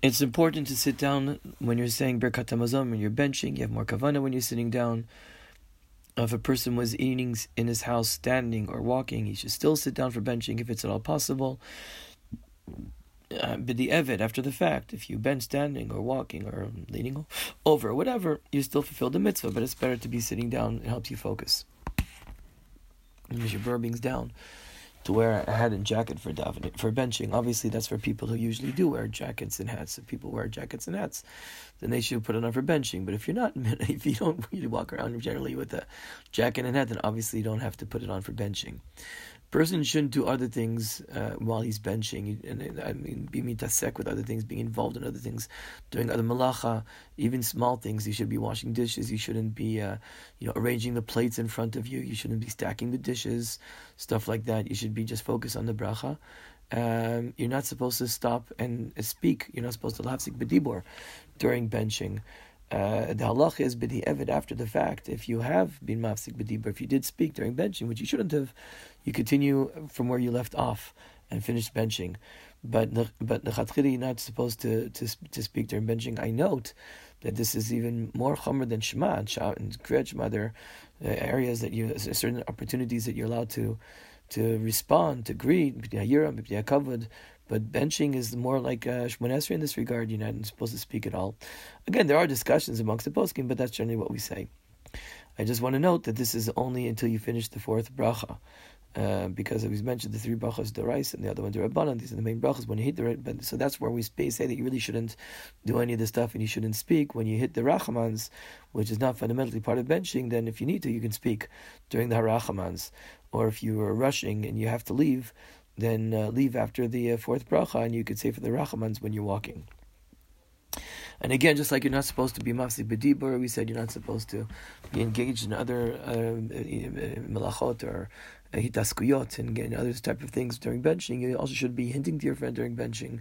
It's important to sit down when you're saying Birkat Hamazon, when you're benching. You have more kavana when you're sitting down. If a person was eating in his house standing or walking, he should still sit down for benching if it's at all possible. Uh, the evid after the fact, if you bench standing or walking or leaning over whatever, you still fulfill the mitzvah, but it's better to be sitting down. It helps you focus. Because your burping's down to wear a hat and jacket for davening, for benching. Obviously, that's for people who usually do wear jackets and hats. If people wear jackets and hats, then they should put it on for benching. But if you're not, if you don't you walk around generally with a jacket and hat, then obviously you don't have to put it on for benching person shouldn't do other things uh, while he's benching, and I mean, be mitasek with other things, being involved in other things, doing other malacha, even small things. You should be washing dishes. You shouldn't be, uh, you know, arranging the plates in front of you. You shouldn't be stacking the dishes, stuff like that. You should be just focused on the bracha. Um, you're not supposed to stop and speak. You're not supposed to lafzik bedibor during benching. Uh, the halach is b'di after the fact. If you have been mafsik b'dibur, if you did speak during benching, which you shouldn't have, you continue from where you left off and finish benching. But but nechatchili, you're not supposed to, to to speak during benching. I note that this is even more chomer than shema and kriyat shema. There are areas that you certain opportunities that you're allowed to to respond, to greet, kavod, but benching is more like uh, Shmoneh Esrei in this regard. You're not supposed to speak at all. Again, there are discussions amongst the poskim, but that's generally what we say. I just want to note that this is only until you finish the fourth bracha. Uh, because was mentioned the three brachas rice and the other one rabbanan. These are the main brachas. When you hit the right, so that's where we say that you really shouldn't do any of this stuff and you shouldn't speak when you hit the rachamans, which is not fundamentally part of benching. Then, if you need to, you can speak during the harachamans, or if you are rushing and you have to leave, then uh, leave after the uh, fourth bracha, and you could say for the rachamans when you're walking. And again, just like you're not supposed to be mafsik bedibur, we said you're not supposed to be engaged in other uh, uh melachot or uh, hitaskuyot and other type of things during benching. You also should be hinting to your friend during benching.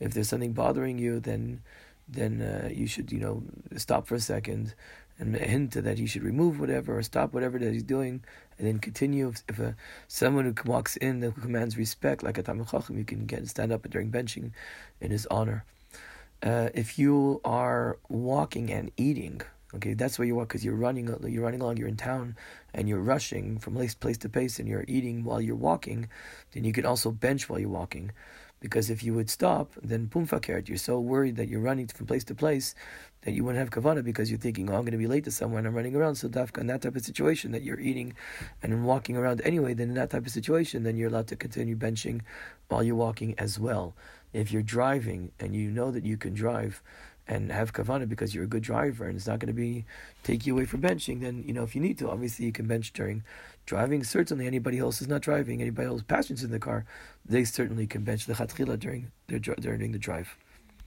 If there's something bothering you, then then uh, you should you know stop for a second and hint that he should remove whatever or stop whatever that he's doing, and then continue. If, if a, someone who walks in that commands respect, like a Talmid Chacham, you can get stand up during benching in his honor. Uh, if you are walking and eating, okay, that's where you walk because you're running. You're running along. You're in town and you're rushing from place place to place, and you're eating while you're walking. Then you can also bench while you're walking. Because if you would stop, then pumfakert, you're so worried that you're running from place to place that you wouldn't have kavana because you're thinking, oh, I'm going to be late to and I'm running around. So dafka in that type of situation that you're eating and walking around anyway, then in that type of situation, then you're allowed to continue benching while you're walking as well. If you're driving and you know that you can drive and have kavana because you're a good driver and it's not going to be take you away from benching, then you know if you need to, obviously you can bench during driving. Certainly, anybody else is not driving, anybody else passengers in the car, they certainly can bench the chatchila during their during the drive.